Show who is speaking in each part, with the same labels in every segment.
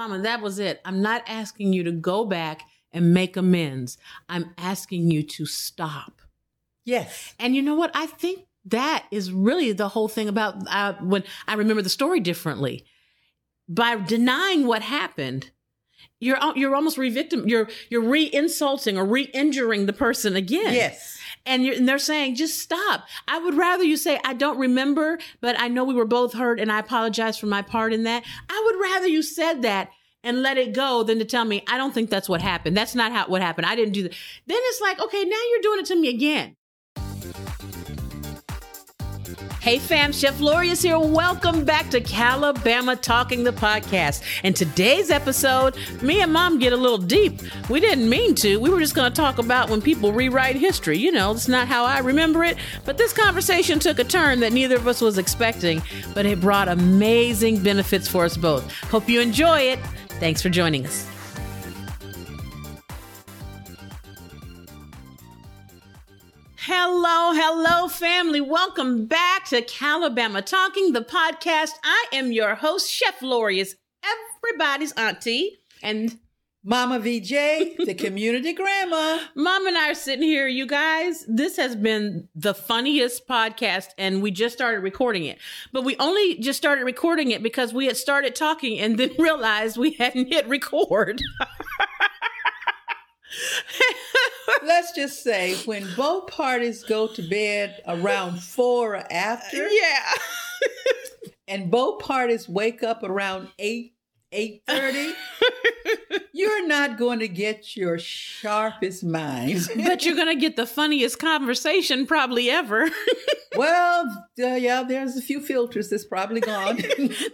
Speaker 1: Mama, that was it. I'm not asking you to go back and make amends. I'm asking you to stop.
Speaker 2: Yes.
Speaker 1: And you know what? I think that is really the whole thing about uh, when I remember the story differently. By denying what happened, you're you're almost re-victim. You're you're re-insulting or re-injuring the person again.
Speaker 2: Yes.
Speaker 1: And, and, they're saying, just stop. I would rather you say, I don't remember, but I know we were both hurt and I apologize for my part in that. I would rather you said that and let it go than to tell me, I don't think that's what happened. That's not how what happened. I didn't do that. Then it's like, okay, now you're doing it to me again. Hey fam, Chef Lori is here. Welcome back to Calabama Talking the podcast. In today's episode, me and mom get a little deep. We didn't mean to. We were just going to talk about when people rewrite history. You know, it's not how I remember it. But this conversation took a turn that neither of us was expecting, but it brought amazing benefits for us both. Hope you enjoy it. Thanks for joining us. Hello, hello, family. Welcome back to Calabama Talking, the podcast. I am your host, Chef Lori, is everybody's auntie. And
Speaker 2: Mama VJ, the community grandma.
Speaker 1: Mom and I are sitting here, you guys. This has been the funniest podcast, and we just started recording it. But we only just started recording it because we had started talking and then realized we hadn't hit record.
Speaker 2: Let's just say when both parties go to bed around four or after.
Speaker 1: Yeah.
Speaker 2: and both parties wake up around eight, eight thirty. you're not going to get your sharpest mind
Speaker 1: but you're going to get the funniest conversation probably ever.
Speaker 2: well, uh, yeah, there's a few filters that's probably gone.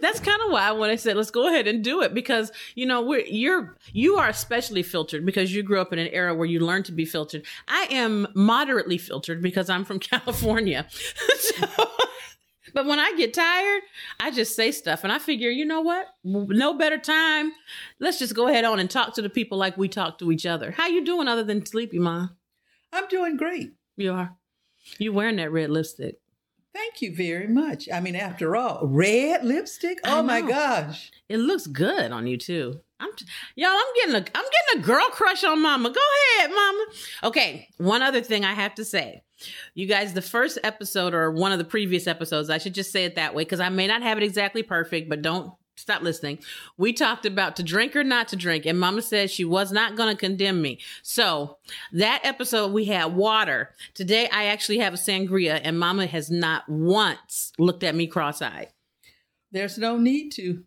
Speaker 1: that's kind of why I when I said let's go ahead and do it because you know we're you're you are especially filtered because you grew up in an era where you learned to be filtered. I am moderately filtered because I'm from California. so, but when I get tired, I just say stuff and I figure, you know what? No better time. Let's just go ahead on and talk to the people like we talk to each other. How you doing other than sleepy, mom?
Speaker 2: I'm doing great.
Speaker 1: You are. You wearing that red lipstick.
Speaker 2: Thank you very much. I mean, after all, red lipstick. Oh my gosh,
Speaker 1: it looks good on you too. I'm t- y'all. I'm getting a I'm getting a girl crush on Mama. Go ahead, Mama. Okay, one other thing I have to say. You guys, the first episode or one of the previous episodes, I should just say it that way because I may not have it exactly perfect, but don't stop listening. We talked about to drink or not to drink, and Mama said she was not going to condemn me. So that episode, we had water. Today, I actually have a sangria, and Mama has not once looked at me cross eyed.
Speaker 2: There's no need to.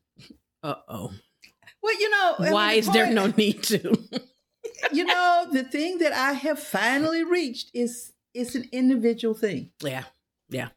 Speaker 1: Uh oh.
Speaker 2: Well, you know,
Speaker 1: why is point, there no need to?
Speaker 2: you know, the thing that I have finally reached is it's an individual thing.
Speaker 1: Yeah. Yeah.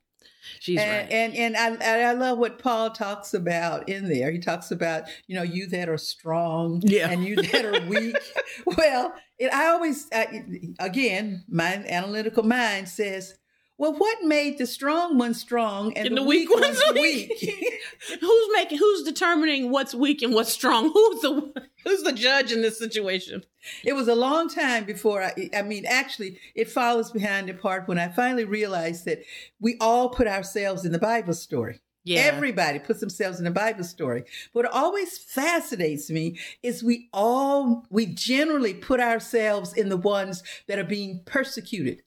Speaker 1: She's
Speaker 2: and,
Speaker 1: right.
Speaker 2: And and I, and I love what Paul talks about in there. He talks about, you know, you that are strong
Speaker 1: yeah.
Speaker 2: and you that are weak. well, it, I always, I, again, my analytical mind says, well, what made the strong ones strong and, and the, the, weak, weak one's weak? weak?
Speaker 1: who's making? Who's determining what's weak and what's strong? Who's the who's the judge in this situation?
Speaker 2: It was a long time before I. I mean, actually, it follows behind the part when I finally realized that we all put ourselves in the Bible story. Yeah. Everybody puts themselves in the Bible story. What always fascinates me is we all, we generally put ourselves in the ones that are being persecuted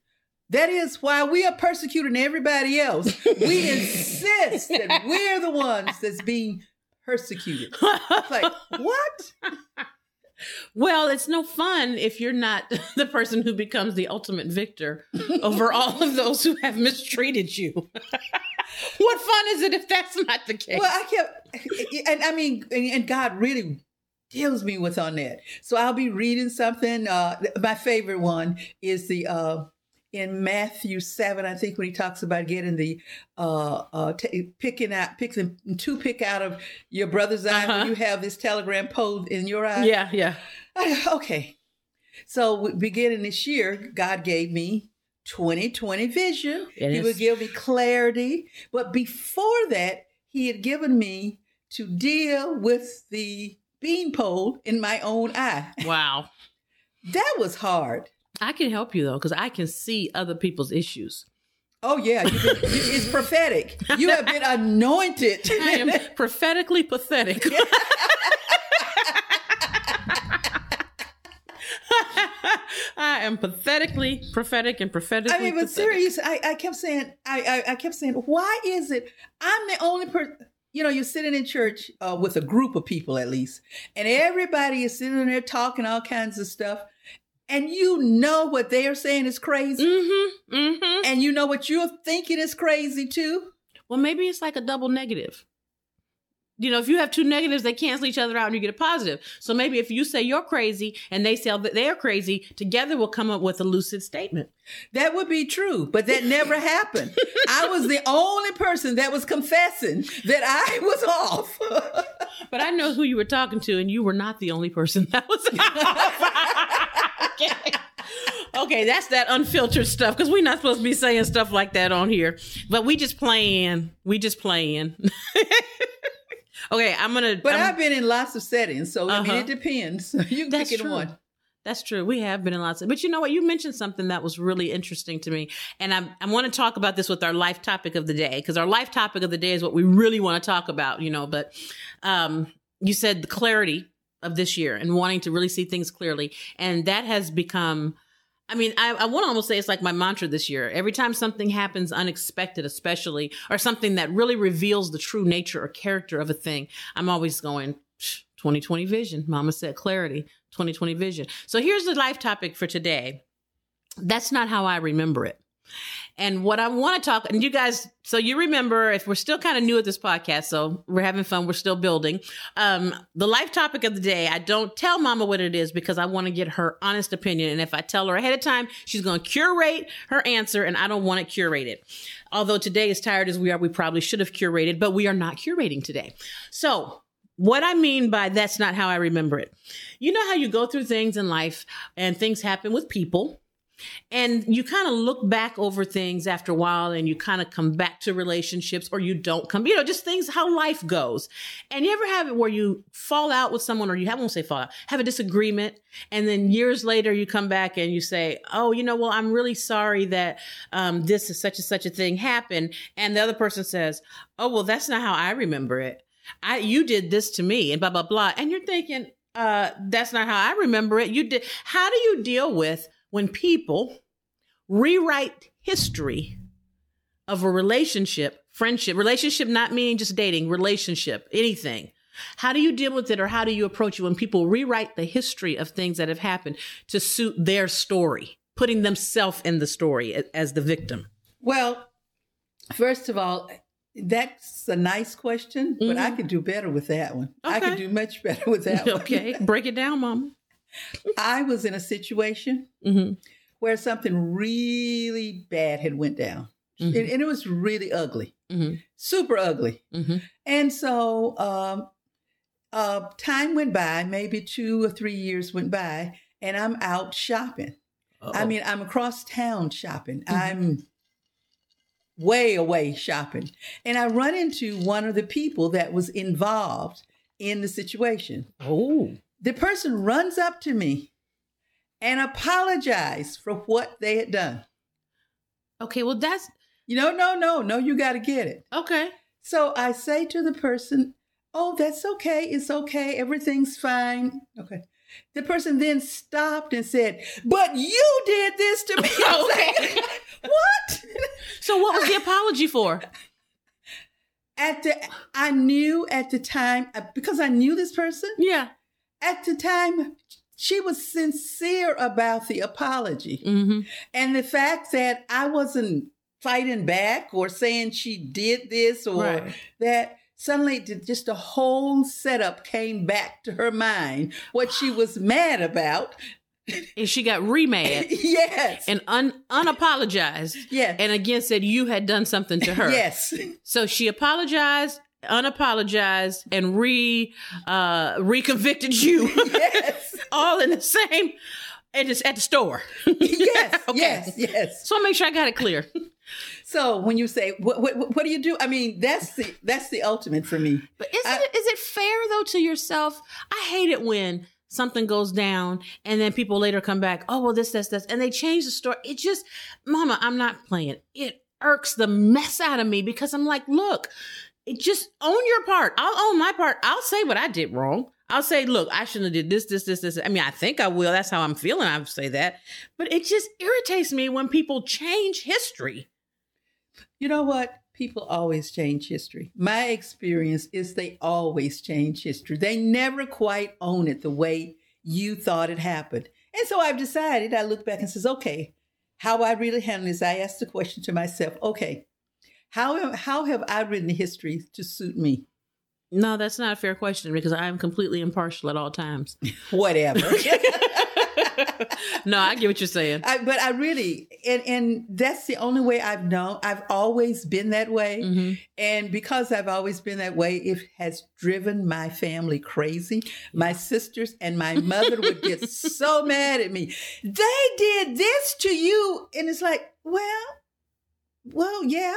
Speaker 2: that is why we are persecuting everybody else. We insist that we're the ones that's being persecuted. It's like, what?
Speaker 1: Well, it's no fun if you're not the person who becomes the ultimate victor over all of those who have mistreated you. what fun is it if that's not the case?
Speaker 2: Well, I kept, and I mean, and God really deals me with on that. So I'll be reading something. Uh, my favorite one is the uh, in Matthew 7, I think when he talks about getting the uh, uh t- picking out picking two pick out of your brother's eye uh-huh. when you have this telegram pole in your eye.
Speaker 1: Yeah, yeah.
Speaker 2: I, okay. So beginning this year, God gave me 2020 vision. It he is. would give me clarity. But before that, he had given me to deal with the beanpole in my own eye.
Speaker 1: Wow.
Speaker 2: that was hard.
Speaker 1: I can help you though, because I can see other people's issues.
Speaker 2: Oh yeah, it's prophetic. You have been anointed.
Speaker 1: I am prophetically pathetic. I am pathetically prophetic and prophetically.
Speaker 2: I mean, but serious. I, I kept saying, I, I, I, kept saying, why is it I'm the only person? You know, you're sitting in church uh, with a group of people at least, and everybody is sitting there talking all kinds of stuff and you know what they are saying is crazy,
Speaker 1: mm-hmm, mm-hmm.
Speaker 2: and you know what you're thinking is crazy too.
Speaker 1: Well, maybe it's like a double negative you know, if you have two negatives, they cancel each other out and you get a positive. So maybe if you say you're crazy and they say that they're crazy, together we'll come up with a lucid statement.
Speaker 2: That would be true, but that never happened. I was the only person that was confessing that I was off.
Speaker 1: but I know who you were talking to, and you were not the only person that was off. Okay. okay, that's that unfiltered stuff because we're not supposed to be saying stuff like that on here. But we just playing. We just playing. Okay, I'm gonna.
Speaker 2: But i
Speaker 1: have
Speaker 2: been in lots of settings, so uh-huh. I mean, it uh-huh. depends. you can pick one.
Speaker 1: That's true. We have been in lots of, but you know what? You mentioned something that was really interesting to me. And I, I want to talk about this with our life topic of the day, because our life topic of the day is what we really want to talk about, you know, but, um, you said the clarity of this year and wanting to really see things clearly. And that has become I mean, I, I want to almost say it's like my mantra this year. Every time something happens unexpected, especially, or something that really reveals the true nature or character of a thing, I'm always going, 2020 vision. Mama said clarity, 2020 vision. So here's the life topic for today. That's not how I remember it. And what I want to talk, and you guys, so you remember, if we're still kind of new at this podcast, so we're having fun, we're still building. Um, the life topic of the day, I don't tell mama what it is because I want to get her honest opinion. And if I tell her ahead of time, she's going to curate her answer, and I don't want it curated. Although today, as tired as we are, we probably should have curated, but we are not curating today. So what I mean by that's not how I remember it. You know how you go through things in life and things happen with people and you kind of look back over things after a while and you kind of come back to relationships or you don't come, you know, just things, how life goes. And you ever have it where you fall out with someone or you have, I won't say fall out, have a disagreement. And then years later you come back and you say, Oh, you know, well, I'm really sorry that, um, this is such and such a thing happened. And the other person says, Oh, well, that's not how I remember it. I, you did this to me and blah, blah, blah. And you're thinking, uh, that's not how I remember it. You did. How do you deal with when people rewrite history of a relationship, friendship, relationship not meaning just dating, relationship, anything. How do you deal with it or how do you approach it when people rewrite the history of things that have happened to suit their story, putting themselves in the story as the victim?
Speaker 2: Well, first of all, that's a nice question, but mm-hmm. I could do better with that one. Okay. I could do much better with that
Speaker 1: okay. one. Break it down, mama.
Speaker 2: I was in a situation mm-hmm. where something really bad had went down. Mm-hmm. And, and, it was really ugly, mm-hmm. super ugly. Mm-hmm. And so um, uh, time went by, maybe two or three years went by, and I'm out shopping. Uh-oh. I mean, I'm across town shopping. Mm-hmm. I'm way away shopping. And I run into one of the people that was involved in the situation.
Speaker 1: Oh
Speaker 2: the person runs up to me and apologized for what they had done.
Speaker 1: Okay, well, that's.
Speaker 2: You know, no, no, no, you got to get it.
Speaker 1: Okay.
Speaker 2: So I say to the person, Oh, that's okay. It's okay. Everything's fine. Okay. The person then stopped and said, But you did this to me. okay. what?
Speaker 1: So, what was the apology for?
Speaker 2: At the, I knew at the time uh, because I knew this person.
Speaker 1: Yeah
Speaker 2: at the time, she was sincere about the apology. Mm-hmm. And the fact that I wasn't fighting back or saying she did this or right. that suddenly just a whole setup came back to her mind what she was mad about
Speaker 1: and she got remade
Speaker 2: yes
Speaker 1: and un unapologized
Speaker 2: yes
Speaker 1: and again said you had done something to her
Speaker 2: yes
Speaker 1: so she apologized unapologized and re uh reconvicted you.
Speaker 2: Yes.
Speaker 1: All in the same and it's at the store.
Speaker 2: Yes okay. yes yes.
Speaker 1: So I'll make sure i got it clear.
Speaker 2: So when you say what, what, what do you do? I mean that's the that's the ultimate for me.
Speaker 1: But is I, it is it fair though to yourself? I hate it when something goes down and then people later come back oh well this this this and they change the story. It just mama i'm not playing. It irks the mess out of me because i'm like look just own your part. I'll own my part. I'll say what I did wrong. I'll say, look, I shouldn't have did this, this, this, this. I mean, I think I will. That's how I'm feeling. I'll say that. But it just irritates me when people change history.
Speaker 2: You know what? People always change history. My experience is they always change history. They never quite own it the way you thought it happened. And so I've decided, I look back and says, okay, how I really handle this, I ask the question to myself, okay, how, how have I written history to suit me?
Speaker 1: No, that's not a fair question because I am completely impartial at all times.
Speaker 2: Whatever.
Speaker 1: no, I get what you're saying.
Speaker 2: I, but I really, and and that's the only way I've known. I've always been that way, mm-hmm. and because I've always been that way, it has driven my family crazy. My sisters and my mother would get so mad at me. They did this to you, and it's like, well, well, yeah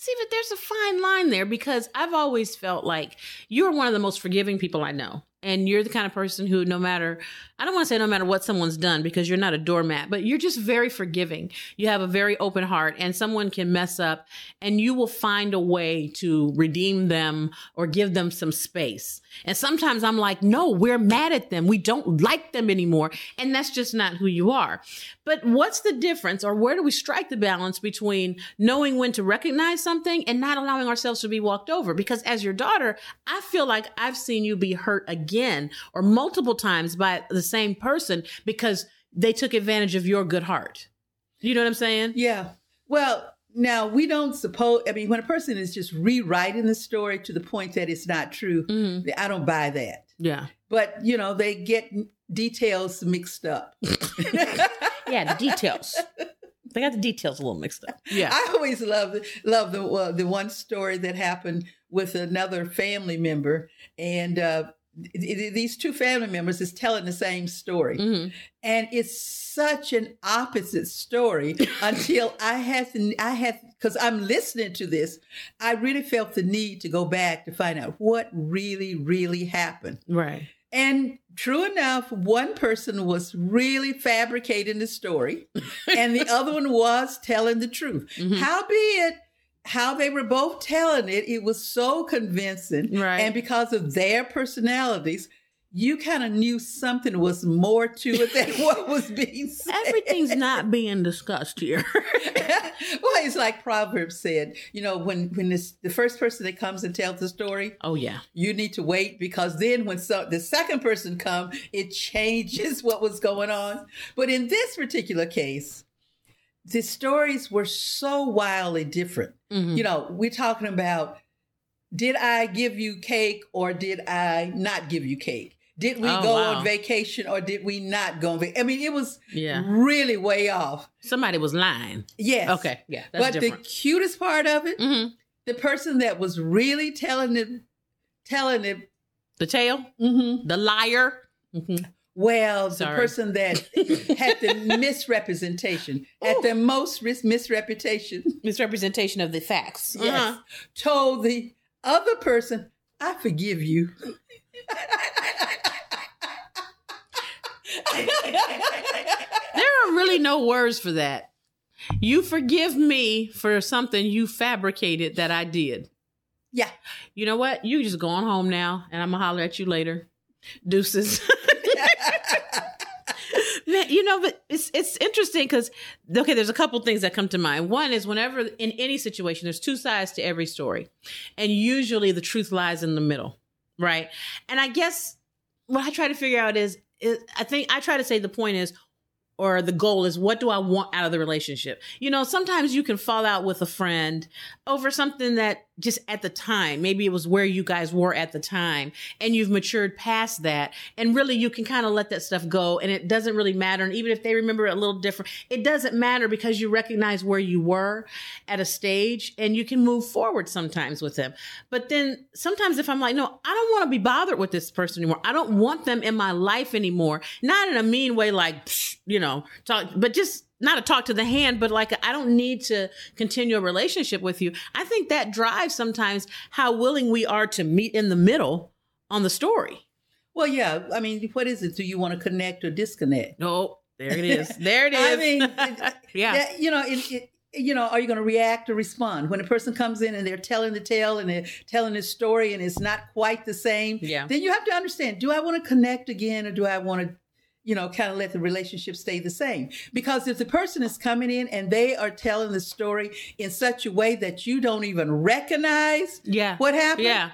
Speaker 1: See, but there's a fine line there because I've always felt like you're one of the most forgiving people I know. And you're the kind of person who no matter i don't want to say no matter what someone's done because you're not a doormat but you're just very forgiving. You have a very open heart and someone can mess up and you will find a way to redeem them or give them some space. And sometimes i'm like no we're mad at them. We don't like them anymore. And that's just not who you are but what's the difference or where do we strike the balance between knowing when to recognize something and not allowing ourselves to be walked over because as your daughter i feel like i've seen you be hurt again or multiple times by the same person because they took advantage of your good heart. You know what I'm saying?
Speaker 2: Yeah. Well, now we don't suppose. I mean, when a person is just rewriting the story to the point that it's not true, mm-hmm. I don't buy that.
Speaker 1: Yeah.
Speaker 2: But you know, they get details mixed up.
Speaker 1: yeah, the details. They got the details a little mixed up. Yeah.
Speaker 2: I always love love the uh, the one story that happened with another family member, and uh, these two family members is telling the same story mm-hmm. and it's such an opposite story until i had to i had because i'm listening to this i really felt the need to go back to find out what really really happened
Speaker 1: right
Speaker 2: and true enough one person was really fabricating the story and the other one was telling the truth mm-hmm. howbeit how they were both telling it, it was so convincing.
Speaker 1: Right.
Speaker 2: And because of their personalities, you kind of knew something was more to it than what was being said.
Speaker 1: Everything's not being discussed here.
Speaker 2: well, it's like Proverbs said, you know, when when this the first person that comes and tells the story,
Speaker 1: oh yeah,
Speaker 2: you need to wait because then when so, the second person come, it changes what was going on. But in this particular case, the stories were so wildly different. Mm-hmm. You know, we're talking about did I give you cake or did I not give you cake? Did we oh, go wow. on vacation or did we not go on vacation? I mean, it was yeah. really way off.
Speaker 1: Somebody was lying.
Speaker 2: Yes.
Speaker 1: Okay. Yeah.
Speaker 2: but
Speaker 1: different.
Speaker 2: the cutest part of it, mm-hmm. the person that was really telling it, telling it,
Speaker 1: the tale, mm-hmm. the liar.
Speaker 2: Mm-hmm. Well, Sorry. the person that had the misrepresentation, had the most misreputation,
Speaker 1: misrepresentation of the facts,
Speaker 2: yes, uh-huh. told the other person, "I forgive you."
Speaker 1: there are really no words for that. You forgive me for something you fabricated that I did.
Speaker 2: Yeah.
Speaker 1: You know what? You just going home now, and I'm gonna holler at you later. Deuces. you know, but it's it's interesting because okay, there's a couple things that come to mind. One is whenever in any situation, there's two sides to every story, and usually the truth lies in the middle, right? And I guess what I try to figure out is, I think I try to say the point is or the goal is what do I want out of the relationship? You know, sometimes you can fall out with a friend over something that just at the time, maybe it was where you guys were at the time and you've matured past that. And really you can kind of let that stuff go and it doesn't really matter. And even if they remember it a little different, it doesn't matter because you recognize where you were at a stage and you can move forward sometimes with them. But then sometimes if I'm like, no, I don't want to be bothered with this person anymore. I don't want them in my life anymore. Not in a mean way, like, you know, talk, but just not a talk to the hand, but like I don't need to continue a relationship with you. I think that drives sometimes how willing we are to meet in the middle on the story.
Speaker 2: Well, yeah. I mean, what is it? Do you want to connect or disconnect?
Speaker 1: No, there it is. There it is. I mean,
Speaker 2: uh, yeah. That, you know, it, it, you know, are you going to react or respond when a person comes in and they're telling the tale and they're telling the story and it's not quite the same?
Speaker 1: Yeah.
Speaker 2: Then you have to understand: do I want to connect again, or do I want to, you know, kind of let the relationship stay the same? Because if the person is coming in and they are telling the story in such a way that you don't even recognize,
Speaker 1: yeah,
Speaker 2: what happened,
Speaker 1: yeah,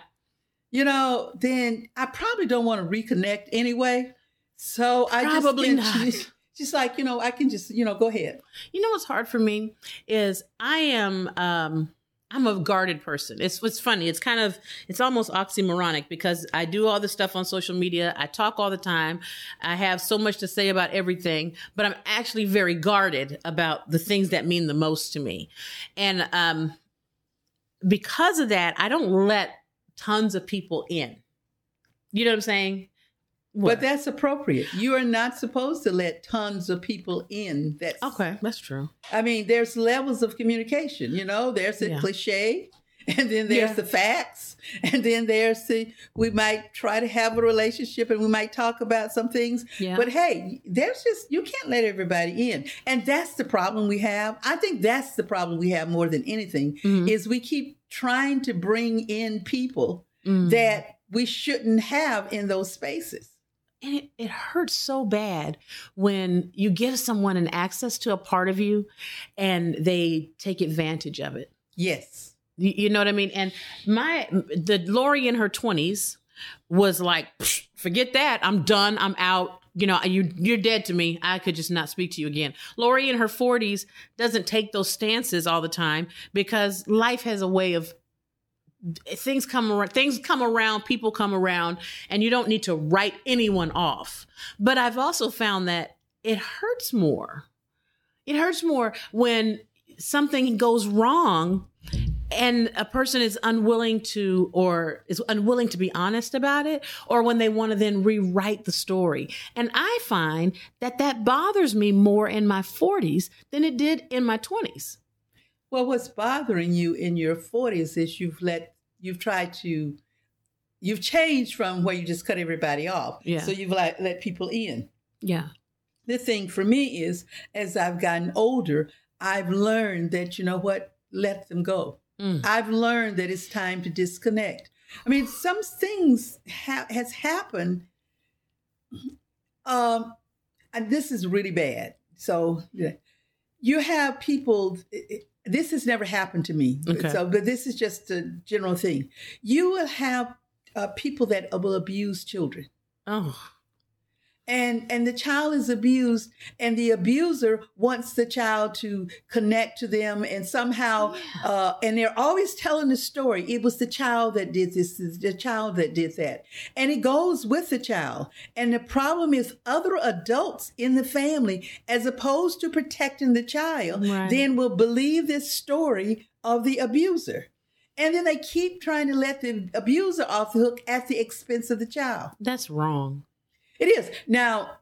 Speaker 2: you know, then I probably don't want to reconnect anyway. So I
Speaker 1: probably
Speaker 2: just,
Speaker 1: not
Speaker 2: just like you know i can just you know go ahead
Speaker 1: you know what's hard for me is i am um i'm a guarded person. It's what's funny. It's kind of it's almost oxymoronic because i do all this stuff on social media. I talk all the time. I have so much to say about everything but i'm actually very guarded about the things that mean the most to me. And um because of that i don't let tons of people in. You know what i'm saying
Speaker 2: what? But that's appropriate. You are not supposed to let tons of people in. That's
Speaker 1: okay. That's true.
Speaker 2: I mean, there's levels of communication. You know, there's the yeah. cliche, and then there's yeah. the facts, and then there's the we might try to have a relationship, and we might talk about some things. Yeah. But hey, there's just you can't let everybody in, and that's the problem we have. I think that's the problem we have more than anything mm-hmm. is we keep trying to bring in people mm-hmm. that we shouldn't have in those spaces
Speaker 1: and it, it hurts so bad when you give someone an access to a part of you and they take advantage of it.
Speaker 2: Yes.
Speaker 1: You, you know what i mean? And my the lori in her 20s was like forget that. I'm done. I'm out. You know you you're dead to me. I could just not speak to you again. Lori in her 40s doesn't take those stances all the time because life has a way of things come around things come around people come around and you don't need to write anyone off. But i've also found that it hurts more. It hurts more when something goes wrong and a person is unwilling to or is unwilling to be honest about it or when they want to then rewrite the story. And i find that that bothers me more in my 40s than it did in my 20s
Speaker 2: well, what's bothering you in your 40s is you've let you've tried to you've changed from where you just cut everybody off.
Speaker 1: Yeah.
Speaker 2: So you've like let people in.
Speaker 1: Yeah.
Speaker 2: The thing for me is as I've gotten older, I've learned that you know what, let them go. Mm. I've learned that it's time to disconnect. I mean, some things ha- has happened. Um, and this is really bad. So yeah, you have people. It, this has never happened to me. Okay. So, but this is just a general thing. You will have uh, people that will abuse children.
Speaker 1: Oh
Speaker 2: and and the child is abused and the abuser wants the child to connect to them and somehow yeah. uh, and they're always telling the story. It was the child that did this the child that did that. And it goes with the child. And the problem is other adults in the family as opposed to protecting the child right. then will believe this story of the abuser. And then they keep trying to let the abuser off the hook at the expense of the child.
Speaker 1: That's wrong
Speaker 2: it is. Now,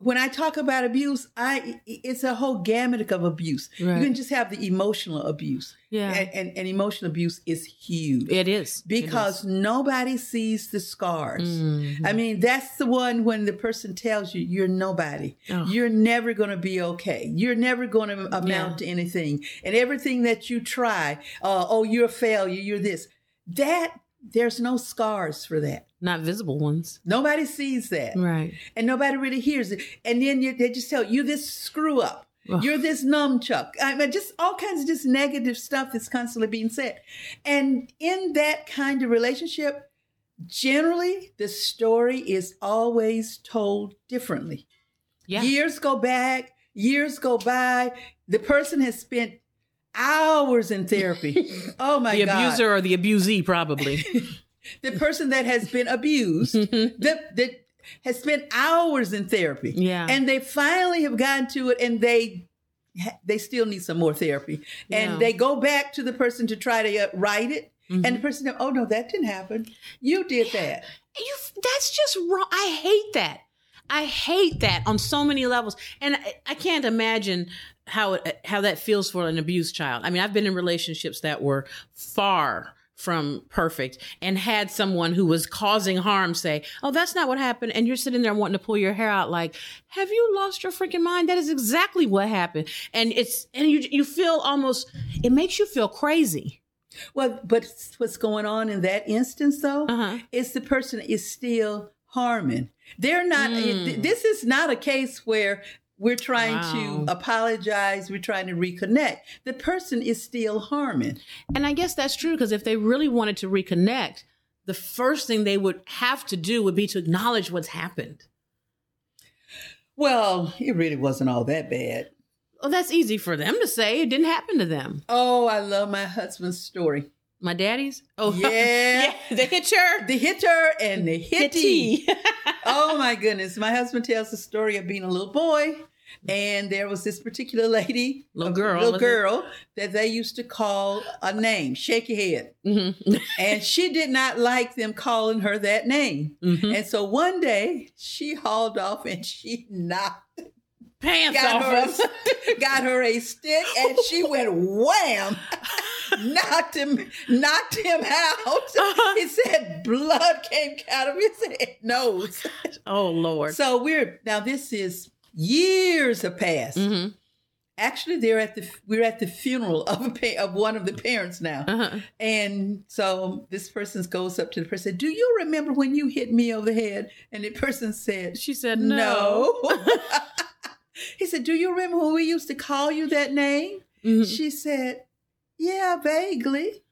Speaker 2: when I talk about abuse, I it's a whole gamut of abuse. Right. You can just have the emotional abuse.
Speaker 1: Yeah.
Speaker 2: And, and, and, emotional abuse is huge.
Speaker 1: It is.
Speaker 2: Because
Speaker 1: it is.
Speaker 2: nobody sees the scars.
Speaker 1: Mm-hmm.
Speaker 2: I mean, that's the one when the person tells you you're nobody. Oh. You're never going to be okay. You're never going to amount yeah. to anything. And everything that you try, uh, oh, you're a failure, you're this. That there's no scars for that.
Speaker 1: Not visible ones.
Speaker 2: Nobody sees that.
Speaker 1: Right.
Speaker 2: And nobody really hears it. And then you, they just tell you this screw up. Ugh. You're this numbchuck. I mean, just all kinds of just negative stuff that's constantly being said. And in that kind of relationship, generally the story is always told differently.
Speaker 1: Yeah.
Speaker 2: Years go back, years go by. The person has spent hours in therapy. Oh my
Speaker 1: the
Speaker 2: God.
Speaker 1: The abuser or the abusee, probably.
Speaker 2: the person that has been abused, that, that has spent hours in therapy.
Speaker 1: Yeah.
Speaker 2: And they finally have gotten to it and they they still need some more therapy. Yeah. And they go back to the person to try to uh, write it. Mm-hmm. And the person, oh no, that didn't happen. You did that.
Speaker 1: You, that's just wrong. I hate that. I hate that on so many levels. And I, I can't imagine how it, how that feels for an abused child. I mean, I've been in relationships that were far from perfect and had someone who was causing harm say, Oh, that's not what happened. And you're sitting there wanting to pull your hair out like, have you lost your freaking mind? That is exactly what happened. And it's, and you, you feel almost, it makes you feel crazy.
Speaker 2: Well, but what's going on in that instance though, uh-huh. is the person is still harming. They're not, mm. this is not a case where we're trying wow. to apologize. We're trying to reconnect. The person is still harming.
Speaker 1: And I guess that's true because if they really wanted to reconnect, the first thing they would have to do would be to acknowledge what's happened.
Speaker 2: Well, it really wasn't all that bad.
Speaker 1: Well, that's easy for them to say. It didn't happen to them.
Speaker 2: Oh, I love my husband's story.
Speaker 1: My daddy's?
Speaker 2: Oh, yeah.
Speaker 1: yeah. The hitcher.
Speaker 2: The hitcher and the hitty. oh, my goodness. My husband tells the story of being a little boy and there was this particular lady,
Speaker 1: little girl,
Speaker 2: little girl that they used to call a name, shake your head. Mm-hmm. and she did not like them calling her that name. Mm-hmm. And so one day she hauled off and she knocked
Speaker 1: pants
Speaker 2: got
Speaker 1: off
Speaker 2: her, got her a stick and she went wham knocked him knocked him out uh-huh. he said blood came out of his head nose
Speaker 1: oh lord
Speaker 2: so we're now this is Years have passed. Mm-hmm. Actually, they're at the we're at the funeral of a pa- of one of the parents now, uh-huh. and so this person goes up to the person. Do you remember when you hit me over the head? And the person said,
Speaker 1: "She said no."
Speaker 2: no. he said, "Do you remember when we used to call you that name?" Mm-hmm. She said, "Yeah, vaguely."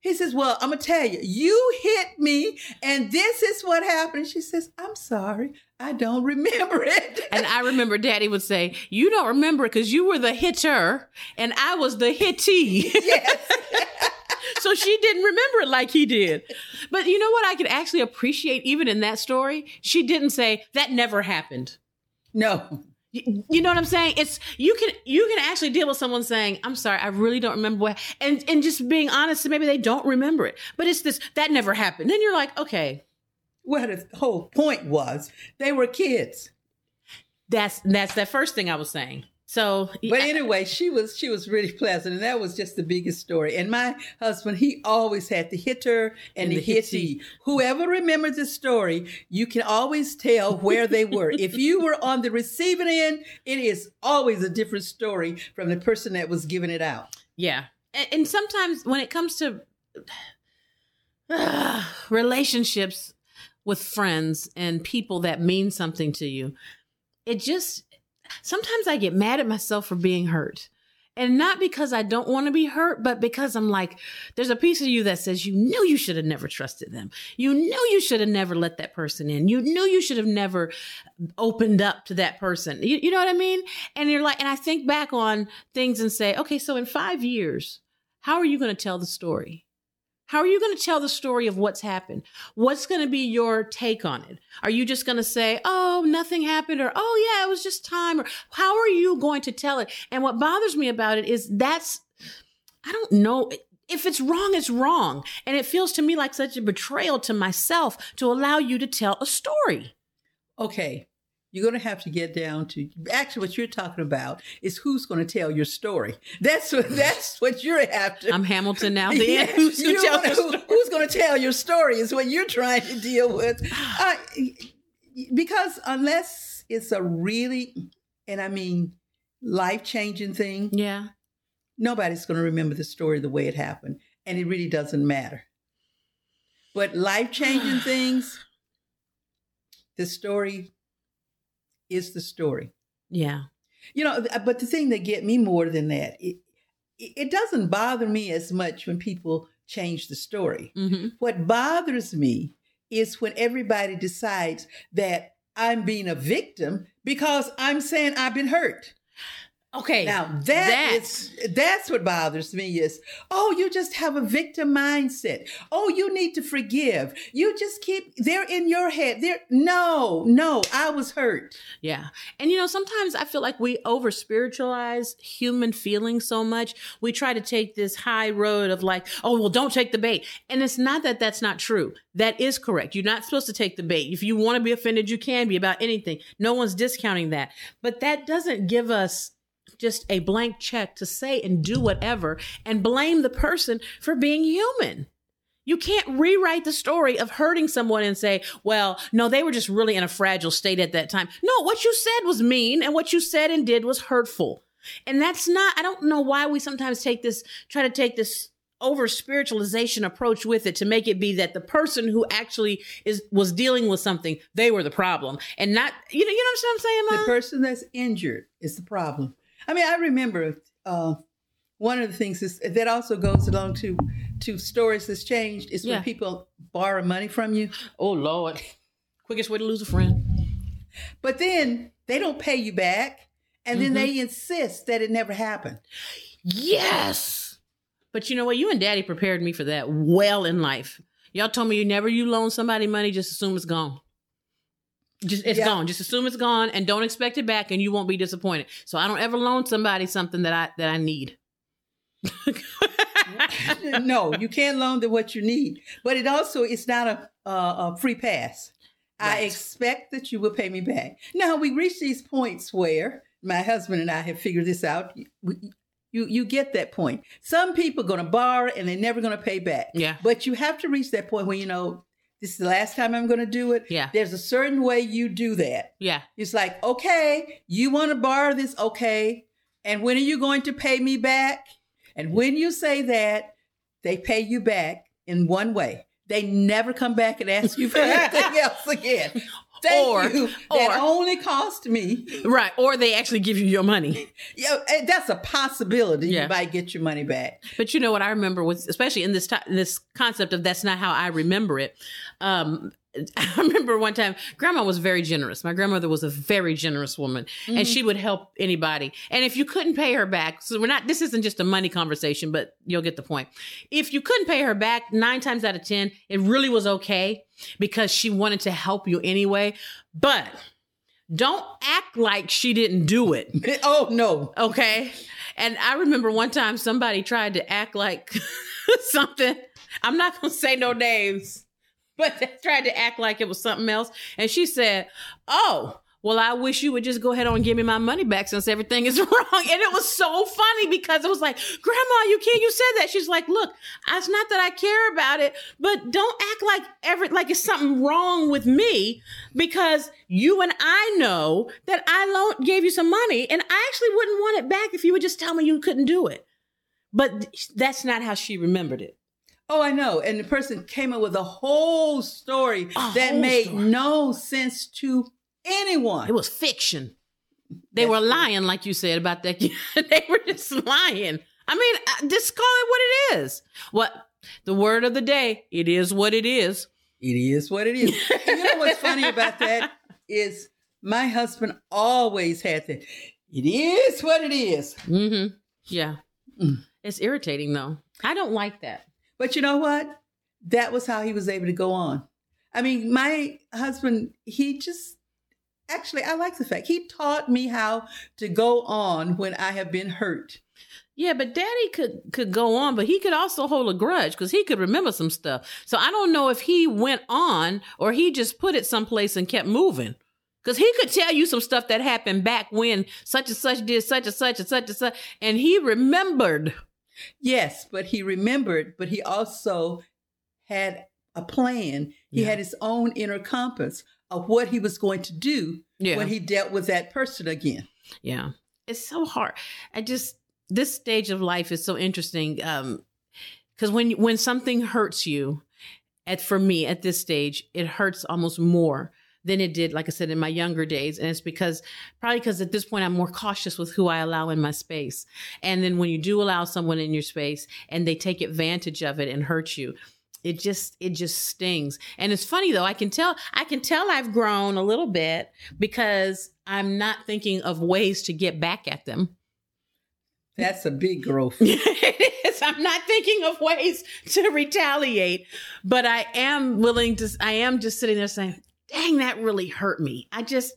Speaker 2: He says, Well, I'm going to tell you, you hit me, and this is what happened. She says, I'm sorry. I don't remember it.
Speaker 1: and I remember daddy would say, You don't remember it because you were the hitter, and I was the hittee. Yes. so she didn't remember it like he did. But you know what I could actually appreciate even in that story? She didn't say, That never happened.
Speaker 2: No.
Speaker 1: You know what I'm saying? It's you can you can actually deal with someone saying, "I'm sorry, I really don't remember what," and and just being honest, maybe they don't remember it, but it's this that never happened. Then you're like, okay.
Speaker 2: Well, the whole point was they were kids.
Speaker 1: That's that's that first thing I was saying. So,
Speaker 2: but anyway, she was she was really pleasant, and that was just the biggest story. And my husband, he always had the hitter and, and the, the hitty. Whoever remembers the story, you can always tell where they were. if you were on the receiving end, it is always a different story from the person that was giving it out.
Speaker 1: Yeah, and, and sometimes when it comes to uh, relationships with friends and people that mean something to you, it just sometimes I get mad at myself for being hurt. And not because I don't want to be hurt, but because I'm like, there's a piece of you that says you knew you should have never trusted them. You knew you should have never let that person in. You knew you should have never opened up to that person. You, you know what I mean? And you're like, and I think back on things and say, okay, so in five years, how are you going to tell the story? How are you going to tell the story of what's happened? What's going to be your take on it? Are you just going to say, oh, nothing happened, or oh, yeah, it was just time? Or how are you going to tell it? And what bothers me about it is that's, I don't know. If it's wrong, it's wrong. And it feels to me like such a betrayal to myself to allow you to tell a story.
Speaker 2: Okay you're going to have to get down to actually what you're talking about is who's going to tell your story. That's what that's what you're after.
Speaker 1: I'm Hamilton now.
Speaker 2: yeah, who's, who who, who's going to tell your story is what you're trying to deal with. Uh, because unless it's a really, and I mean, life changing thing.
Speaker 1: Yeah.
Speaker 2: Nobody's going to remember the story the way it happened, and it really doesn't matter. But life changing things, the story is the story.
Speaker 1: Yeah.
Speaker 2: You know, but the thing that get me more than that, it, it doesn't bother me as much when people change the story. Mm-hmm. What bothers me is when everybody decides that I'm being a victim because I'm saying I've been hurt.
Speaker 1: Okay.
Speaker 2: Now that that's, is, that's what bothers me is, oh, you just have a victim mindset. Oh, you need to forgive. You just keep they're in your head. They're no, no, I was hurt.
Speaker 1: Yeah. And you know, sometimes I feel like we over spiritualize human feelings so much. We try to take this high road of like, oh, well, don't take the bait. And it's not that that's not true. That is correct. You're not supposed to take the bait. If you want to be offended, you can be about anything. No one's discounting that. But that doesn't give us just a blank check to say and do whatever and blame the person for being human. You can't rewrite the story of hurting someone and say, well, no, they were just really in a fragile state at that time. No, what you said was mean and what you said and did was hurtful. And that's not, I don't know why we sometimes take this, try to take this over spiritualization approach with it to make it be that the person who actually is was dealing with something they were the problem and not you know you know what I'm saying Mom?
Speaker 2: the person that's injured is the problem I mean I remember uh, one of the things is, that also goes along to to stories that's changed is when people borrow money from you
Speaker 1: oh lord quickest way to lose a friend
Speaker 2: but then they don't pay you back and then mm-hmm. they insist that it never happened
Speaker 1: yes but you know what? You and daddy prepared me for that well in life. Y'all told me you never you loan somebody money, just assume it's gone. Just it's yeah. gone. Just assume it's gone and don't expect it back and you won't be disappointed. So I don't ever loan somebody something that I that I need.
Speaker 2: no, you can't loan them what you need. But it also it's not a, a free pass. Right. I expect that you will pay me back. Now we reach these points where my husband and I have figured this out. We, you you get that point. Some people are going to borrow and they're never going to pay back.
Speaker 1: Yeah.
Speaker 2: But you have to reach that point where you know this is the last time I'm going to do it.
Speaker 1: Yeah.
Speaker 2: There's a certain way you do that.
Speaker 1: Yeah.
Speaker 2: It's like, okay, you want to borrow this, okay, and when are you going to pay me back? And when you say that, they pay you back in one way. They never come back and ask you for anything else again. Thank or, you. That or, only cost me.
Speaker 1: Right. Or they actually give you your money.
Speaker 2: yeah, eh, that's a possibility. Yeah. You might get your money back.
Speaker 1: But you know what I remember was, especially in this t- this concept of that's not how I remember it. Um, I remember one time, grandma was very generous. My grandmother was a very generous woman mm-hmm. and she would help anybody. And if you couldn't pay her back, so we're not, this isn't just a money conversation, but you'll get the point. If you couldn't pay her back nine times out of 10, it really was okay because she wanted to help you anyway. But don't act like she didn't do it.
Speaker 2: oh, no.
Speaker 1: Okay. And I remember one time somebody tried to act like something. I'm not going to say no names but they tried to act like it was something else. And she said, Oh, well, I wish you would just go ahead on and give me my money back since everything is wrong. And it was so funny because it was like, Grandma, you can't, you said that. She's like, look, it's not that I care about it, but don't act like every, like it's something wrong with me because you and I know that I loan, gave you some money and I actually wouldn't want it back if you would just tell me you couldn't do it. But that's not how she remembered it.
Speaker 2: Oh, I know. And the person came up with a whole story a that whole made story. no sense to anyone.
Speaker 1: It was fiction. They That's were lying, like you said about that. they were just lying. I mean, just call it what it is. What the word of the day? It is what it is.
Speaker 2: It is what it is. you know what's funny about that is my husband always had that. It is what it is.
Speaker 1: Mm-hmm. Yeah. Mm. It's irritating though. I don't like that.
Speaker 2: But you know what? That was how he was able to go on. I mean, my husband, he just actually, I like the fact he taught me how to go on when I have been hurt.
Speaker 1: Yeah, but daddy could could go on, but he could also hold a grudge because he could remember some stuff. So I don't know if he went on or he just put it someplace and kept moving. Because he could tell you some stuff that happened back when such and such did such and such and such and such, and he remembered
Speaker 2: Yes, but he remembered, but he also had a plan. He yeah. had his own inner compass of what he was going to do yeah. when he dealt with that person again.
Speaker 1: Yeah. It's so hard. I just this stage of life is so interesting um cuz when when something hurts you at for me at this stage, it hurts almost more than it did, like I said, in my younger days. And it's because probably because at this point I'm more cautious with who I allow in my space. And then when you do allow someone in your space and they take advantage of it and hurt you, it just it just stings and it's funny though i can tell i can tell i've grown a little bit because i'm not thinking of ways to get back at them
Speaker 2: that's a big growth
Speaker 1: it is i'm not thinking of ways to retaliate but i am willing to i am just sitting there saying dang, that really hurt me. I just,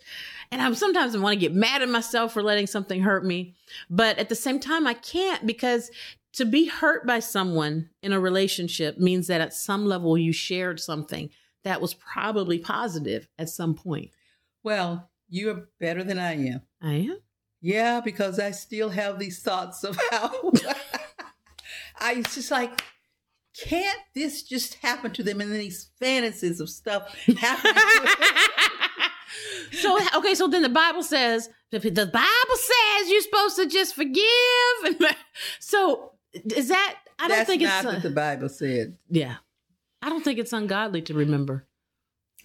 Speaker 1: and I'm sometimes I want to get mad at myself for letting something hurt me. But at the same time, I can't because to be hurt by someone in a relationship means that at some level you shared something that was probably positive at some point.
Speaker 2: Well, you're better than I am.
Speaker 1: I am?
Speaker 2: Yeah, because I still have these thoughts of how I it's just like can't this just happen to them and then these fantasies of stuff happening
Speaker 1: so okay so then the bible says the bible says you're supposed to just forgive. So is that i don't
Speaker 2: That's
Speaker 1: think
Speaker 2: not
Speaker 1: it's
Speaker 2: what
Speaker 1: uh,
Speaker 2: the bible said.
Speaker 1: Yeah. I don't think it's ungodly to remember.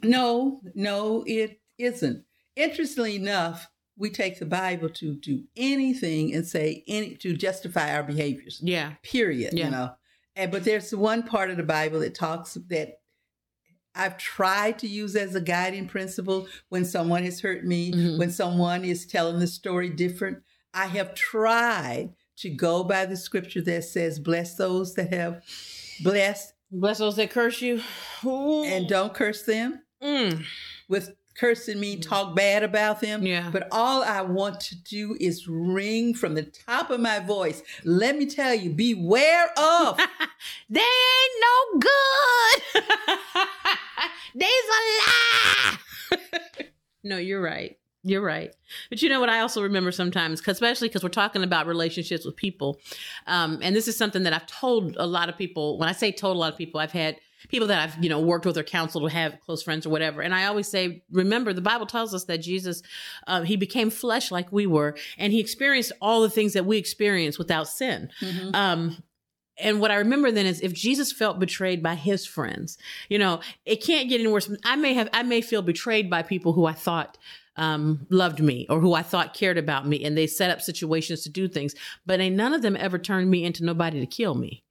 Speaker 2: No no it isn't. Interestingly enough we take the bible to do anything and say any to justify our behaviors.
Speaker 1: Yeah.
Speaker 2: Period
Speaker 1: Yeah.
Speaker 2: you know and but there's one part of the bible that talks that i've tried to use as a guiding principle when someone has hurt me
Speaker 1: Mhm.
Speaker 2: when someone is telling the story different i have tried to go by the scripture that says bless those that have blessed
Speaker 1: bless those that curse you
Speaker 2: and don't curse them
Speaker 1: Mm.
Speaker 2: with cursing me talk bad about them
Speaker 1: Yeah.
Speaker 2: but all i want to do is ring from the top of my voice let me tell you beware of
Speaker 1: they ain't no good. They's a lie. no, you're right. You're right. But you know what I also remember sometimes, 'cause- especially because we're talking about relationships with people. Um, and this is something that I've told a lot of people. When I say told a lot of people, I've had people that I've, you know, worked with or counseled or have close friends or whatever. And I always say, remember, the Bible tells us that Jesus, uh, he became flesh like we were, and he experienced all the things that we experience without sin.
Speaker 2: Mhm.
Speaker 1: Um, and what I remember then is if Jesus felt betrayed by his friends, you know, it can't get any worse. I may have, I may feel betrayed by people who I thought um, loved me or who I thought cared about me, and they set up situations to do things, but ain't none of them ever turned me into nobody to kill me.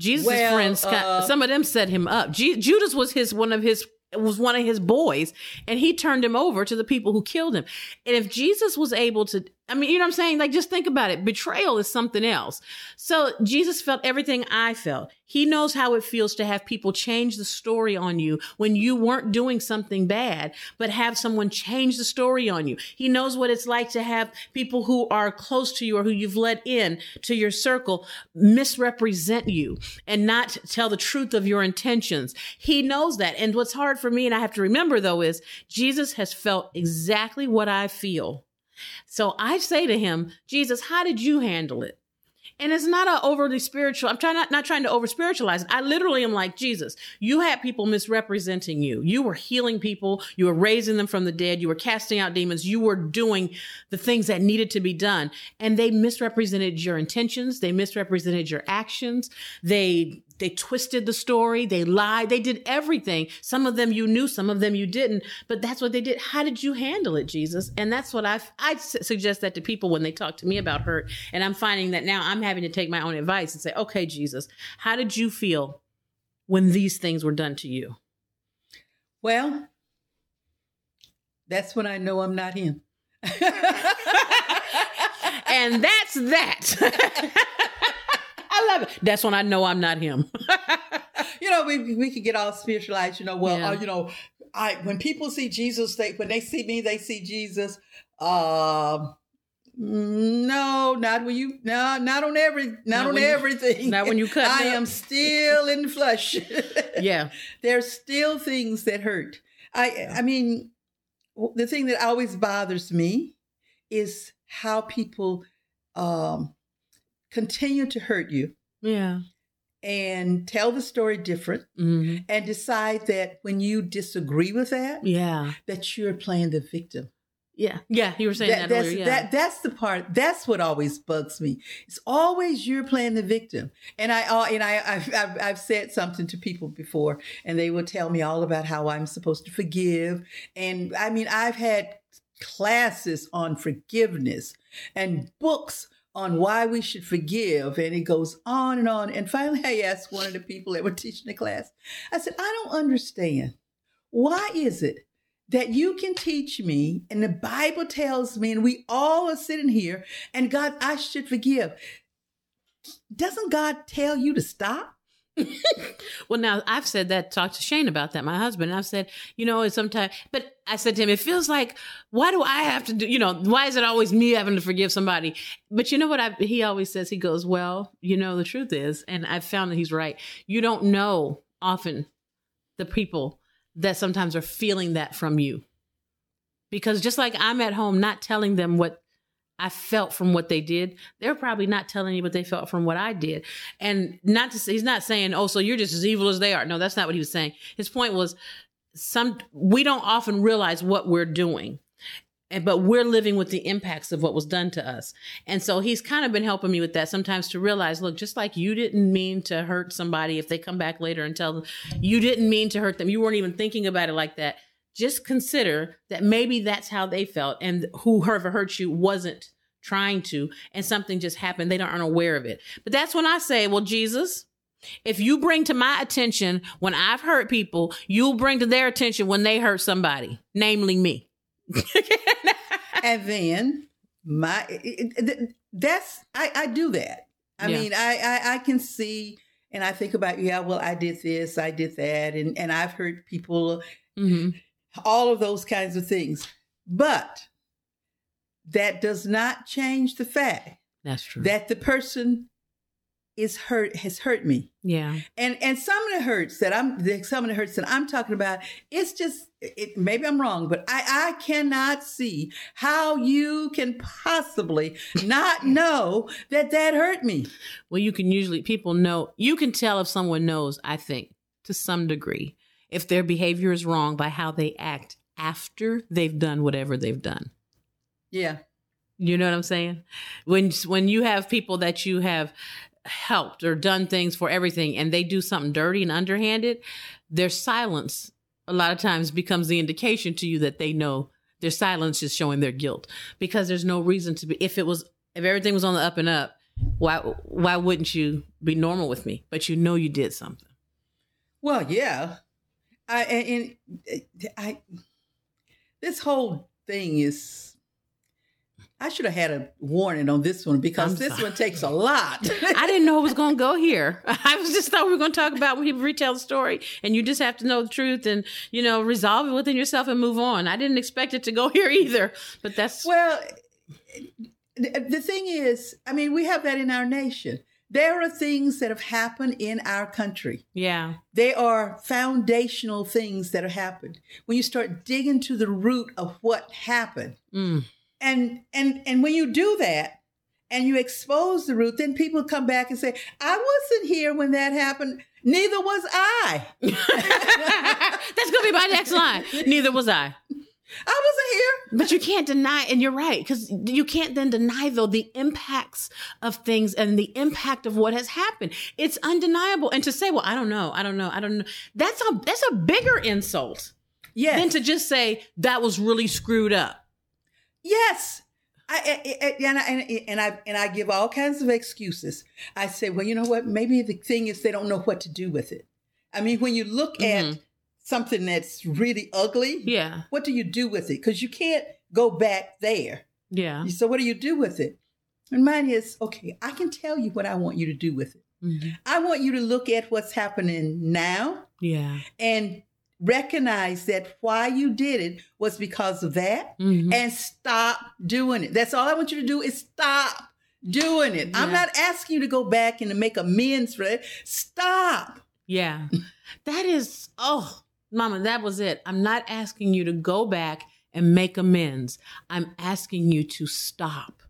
Speaker 1: Jesus'
Speaker 2: Well,
Speaker 1: friends, got-
Speaker 2: uh,
Speaker 1: some of them set him up. Ju- Judas was his one of his was one of his boys, and he turned him over to the people who killed him. And if Jesus was able to, I mean, you know what I'm saying? Like, just think about it. Betrayal is something else. So Jesus felt everything I felt. He knows how it feels to have people change the story on you when you weren't doing something bad, but have someone change the story on you. He knows what it's like to have people who are close to you or who you've let in to your circle misrepresent you and not tell the truth of your intentions. He knows that. And what's hard for me, and I have to remember though, is Jesus has felt exactly what I feel. So I say to him, Jesus, how did you handle it? And it's not a overly spiritual. I'm trying not, not trying to over spiritualize it. I literally am like, Jesus, you had people misrepresenting you. You were healing people. You were raising them from the dead. You were casting out demons. You were doing the things that needed to be done. And they misrepresented your intentions. They misrepresented your actions. They, they twisted the story. They lied. They did everything. Some of them you knew, some of them you didn't, but that's what they did. How did you handle it, Jesus? And that's what I, I suggest that to people when they talk to me about hurt. And I'm finding that now I'm having to take my own advice and say, okay, Jesus, how did you feel when these things were done to you?
Speaker 2: Well, that's when I know I'm not him.
Speaker 1: and that's that. I love it. That's when I know I'm not him.
Speaker 2: you know, we we could get all spiritualized. You know, well,
Speaker 1: Yeah.
Speaker 2: uh, you know, I when people see Jesus, they when they see me, they see Jesus. Um, no, not when you, no, not on every, not,
Speaker 1: Not
Speaker 2: on
Speaker 1: when you-
Speaker 2: everything.
Speaker 1: not when you cut
Speaker 2: I
Speaker 1: up.
Speaker 2: am still in the flesh.
Speaker 1: yeah.
Speaker 2: There's still things that hurt. I, I mean, the thing that always bothers me is how people um, continue to hurt you
Speaker 1: Yeah.
Speaker 2: and tell the story different
Speaker 1: hmm
Speaker 2: and decide that when you disagree with that,
Speaker 1: Yeah.
Speaker 2: that you're playing the victim.
Speaker 1: Yeah. Yeah. You were saying that,
Speaker 2: that's,
Speaker 1: earlier. Yeah.
Speaker 2: that, that's the part. That's what always bugs me. It's always you're playing the victim. And I uh, and I I've, I've, I've said something to people before, and they will tell me all about how I'm supposed to forgive. And I mean, I've had classes on forgiveness and books on why we should forgive, and it goes on and on. And finally, I asked one of the people that were teaching the class. I said, I don't understand. Why is it that you can teach me and the Bible tells me, and we all are sitting here, and God, I should forgive. Doesn't God tell you to stop?
Speaker 1: Well, now I've said that, talked to Shane about that, my husband. And I've said, you know, sometimes, but I said to him, it feels like, why do I have to do, you know, why is it always me having to forgive somebody? But you know what I, he always says, he goes, well, you know, the truth is, and I've found that he's right. You don't know often the people that sometimes are feeling that from you. Because just like I'm at home not telling them what I felt from what they did, they're probably not telling you what they felt from what I did. And not to say, he's not saying, oh, so you're just as evil as they are. No, that's not what he was saying. His point was some, we don't often realize what we're doing. And, but we're living with the impacts of what was done to us. And so he's kind of been helping me with that sometimes to realize, look, just like you didn't mean to hurt somebody, if they come back later and tell them you didn't mean to hurt them, you weren't even thinking about it like that just consider that maybe that's how they felt and whoever hurt you wasn't trying to and something just happened. They don't, aren't aware of it. But that's when i say well jesus if you bring to my attention when i've hurt people you'll bring to their attention when they hurt somebody namely me.
Speaker 2: And then my that's i i do that. I yeah. mean I, I i can see and i think about yeah well i did this i did that and and i've hurt people mm-hmm all of those kinds of things. But that does not change the fact
Speaker 1: that's true
Speaker 2: that the person is hurt has hurt me.
Speaker 1: Yeah.
Speaker 2: And and some of the hurts that I'm some of the hurts that I'm talking about, it's just it maybe I'm wrong, but I I cannot see how you can possibly not know that that hurt me.
Speaker 1: Well, you can usually people know you can tell if someone knows, I think, to some degree if their behavior is wrong by how they act after they've done whatever they've done.
Speaker 2: Yeah.
Speaker 1: You know what I'm saying? When when you have people that you have helped or done things for everything and they do something dirty and underhanded, their silence a lot of times becomes the indication to you that they know their silence is showing their guilt because there's no reason to be if it was if everything was on the up and up, why why wouldn't you be normal with me? But you know you did something.
Speaker 2: Well, yeah. I and uh, I this whole thing is I should have had a warning on this one because I'm this sorry. one takes a lot.
Speaker 1: I didn't know it was going to go here. I was just thought we were going to talk about when people retell the story, and you just have to know the truth and you know resolve it within yourself and move on. I didn't expect it to go here either, but that's
Speaker 2: well. The thing is, I mean, we have that in our nation. There are things that have happened in our country.
Speaker 1: Yeah.
Speaker 2: They are foundational things that have happened. When you start digging to the root of what happened. Mm. And and and when you do that and you expose the root, then people come back and say, I wasn't here when that happened. Neither was I.
Speaker 1: That's gonna be my next line. Neither was I.
Speaker 2: I wasn't here.
Speaker 1: But you can't deny, and you're right, because you can't then deny, though, the impacts of things and the impact of what has happened. It's undeniable. And to say, well, I don't know, I don't know, I don't know, that's a, that's a bigger insult yes. than to just say that was really screwed up.
Speaker 2: Yes. I, I, I, and, I, and I and I give all kinds of excuses. I say, well, you know what? Maybe the thing is they don't know what to do with it. I mean, when you look mm-hmm. at something that's really ugly,
Speaker 1: yeah,
Speaker 2: what do you do with it? Because you can't go back there.
Speaker 1: Yeah.
Speaker 2: So what do you do with it? And mine is okay. I can tell you what I want you to do with it. Mm-hmm. I want you to look at what's happening now.
Speaker 1: Yeah.
Speaker 2: And recognize that why you did it was because of that mm-hmm. and stop doing it. That's all I want you to do is stop doing it. Yeah. I'm not asking you to go back and to make amends for it. Stop.
Speaker 1: Yeah. that is, oh, Mama, that was it. I'm not asking you to go back and make amends. I'm asking you to stop.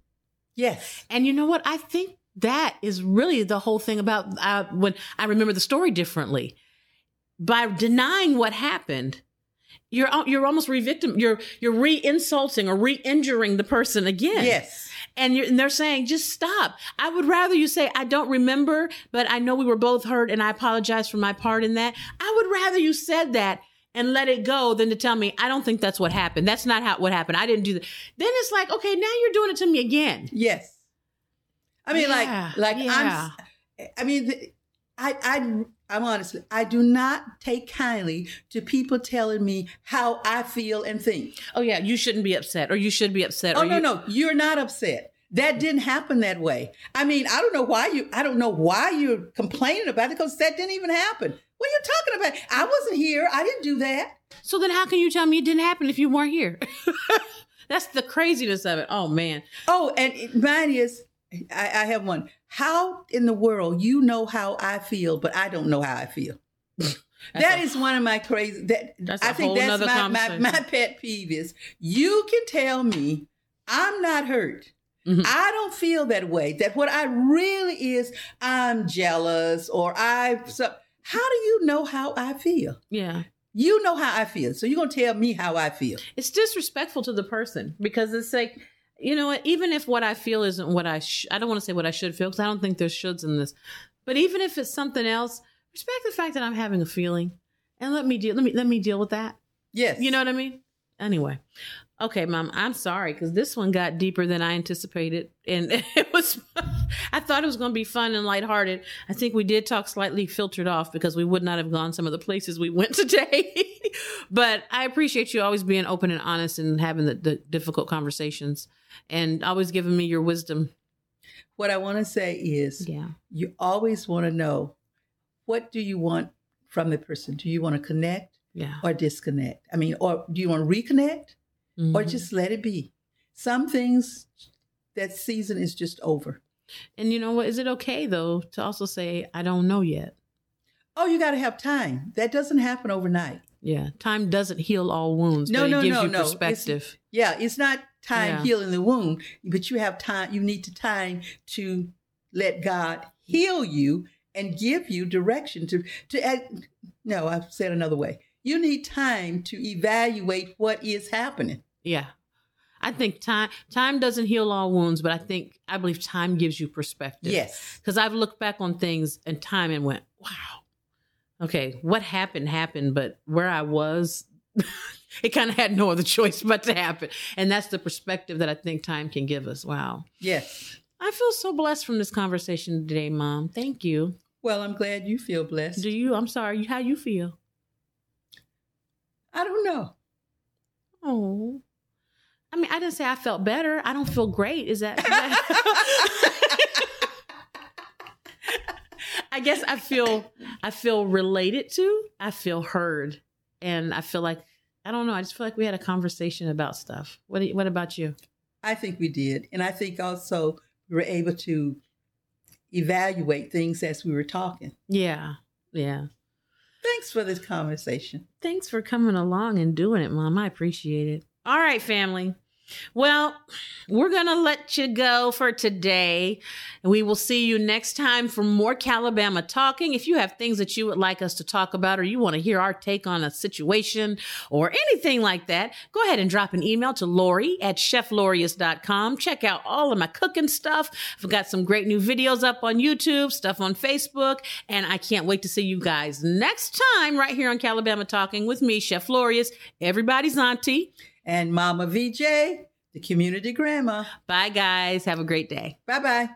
Speaker 2: Yes.
Speaker 1: And you know what? I think that is really the whole thing about uh, when I remember the story differently. By denying what happened, you're you're almost re-victim. You're you're re-insulting or re-injuring the person again.
Speaker 2: Yes
Speaker 1: and, and they're saying, just stop. I would rather you say, I don't remember, but I know we were both hurt and I apologize for my part in that. I would rather you said that and let it go than to tell me, I don't think that's what happened. That's not how what happened. I didn't do that. Then it's like, okay, now you're doing it to me again.
Speaker 2: Yes. I mean, yeah, like, like yeah. I'm, I mean, I, I, I'm honestly, I do not take kindly to people telling me how I feel and think.
Speaker 1: Oh yeah, you shouldn't be upset, or you should be upset.
Speaker 2: Oh no,
Speaker 1: you-
Speaker 2: no, you're not upset. That didn't happen that way. I mean, I don't know why you. I don't know why you're complaining about it because that didn't even happen. What are you talking about? I wasn't here. I didn't do that.
Speaker 1: So then, how can you tell me it didn't happen if you weren't here? That's the craziness of it. Oh man.
Speaker 2: Oh, and mine is. I, I have one. How in the world you know how I feel, but I don't know how I feel? that a, is one of my crazy. That I think that's my, my my pet peeve is you can tell me I'm not hurt, Mm-hmm. I don't feel that way. That what I really is, I'm jealous or I. So how do you know how I feel?
Speaker 1: Yeah.
Speaker 2: You know how I feel. So you're going to tell me how I feel.
Speaker 1: It's disrespectful to the person because it's like, you know what? Even if what I feel isn't what I, sh- I don't want to say what I should feel because I don't think there's shoulds in this. But even if it's something else, respect the fact that I'm having a feeling and let me deal, let me, let me deal with that.
Speaker 2: Yes.
Speaker 1: You know what I mean? Anyway, Okay, mom, I'm sorry because this one got deeper than I anticipated. And it was, I thought it was going to be fun and lighthearted. I think we did talk slightly filtered off because we would not have gone some of the places we went today. but I appreciate you always being open and honest and having the, the difficult conversations and always giving me your wisdom.
Speaker 2: What I want to say is,
Speaker 1: yeah,
Speaker 2: you always want to know what do you want from the person? Do you want to connect
Speaker 1: yeah.
Speaker 2: or disconnect? I mean, or do you want to reconnect? Mm-hmm. or just let it be. Some things that season is just over.
Speaker 1: And you know what? Is it okay though to also say, I don't know yet?
Speaker 2: Oh, you got to have time. That doesn't happen overnight.
Speaker 1: Yeah, time doesn't heal all wounds. No, no, no, no. Perspective.
Speaker 2: It's, yeah, it's not time yeah. healing the wound, but you have time. You need to time to let God heal you and give you direction to to. No, I've said another way. You need time to evaluate what is happening.
Speaker 1: Yeah. I think time time doesn't heal all wounds, but I think I believe time gives you perspective.
Speaker 2: Yes.
Speaker 1: Because I've looked back on things and time and went, wow. Okay, what happened happened, but where I was, it kind of had no other choice but to happen. And that's the perspective that I think time can give us. Wow.
Speaker 2: Yes.
Speaker 1: I feel so blessed from this conversation today, Mom. Thank you.
Speaker 2: Well, I'm glad you feel blessed.
Speaker 1: Do you? I'm sorry. How you feel?
Speaker 2: I don't know.
Speaker 1: Oh. I mean, I didn't say I felt better. I don't feel great. Is that? Is that... I guess I feel I feel related to. I feel heard, and I feel like I don't know. I just feel like we had a conversation about stuff. What What about you?
Speaker 2: I think we did, and I think also we were able to evaluate things as we were talking.
Speaker 1: Yeah, yeah.
Speaker 2: Thanks for this conversation.
Speaker 1: Thanks for coming along and doing it, Mom. I appreciate it. All right, family. Well, we're going to let you go for today. We will see you next time for more Calabama talking. If you have things that you would like us to talk about or you want to hear our take on a situation or anything like that, go ahead and drop an email to Lori at cheflorious.com. Check out all of my cooking stuff. I've got some great new videos up on YouTube, stuff on Facebook, and I can't wait to see you guys next time right here on Calabama Talking with me, Chef Lorious, everybody's auntie
Speaker 2: and Mama VJ, the community grandma.
Speaker 1: Bye, guys. Have a great day.
Speaker 2: Bye bye.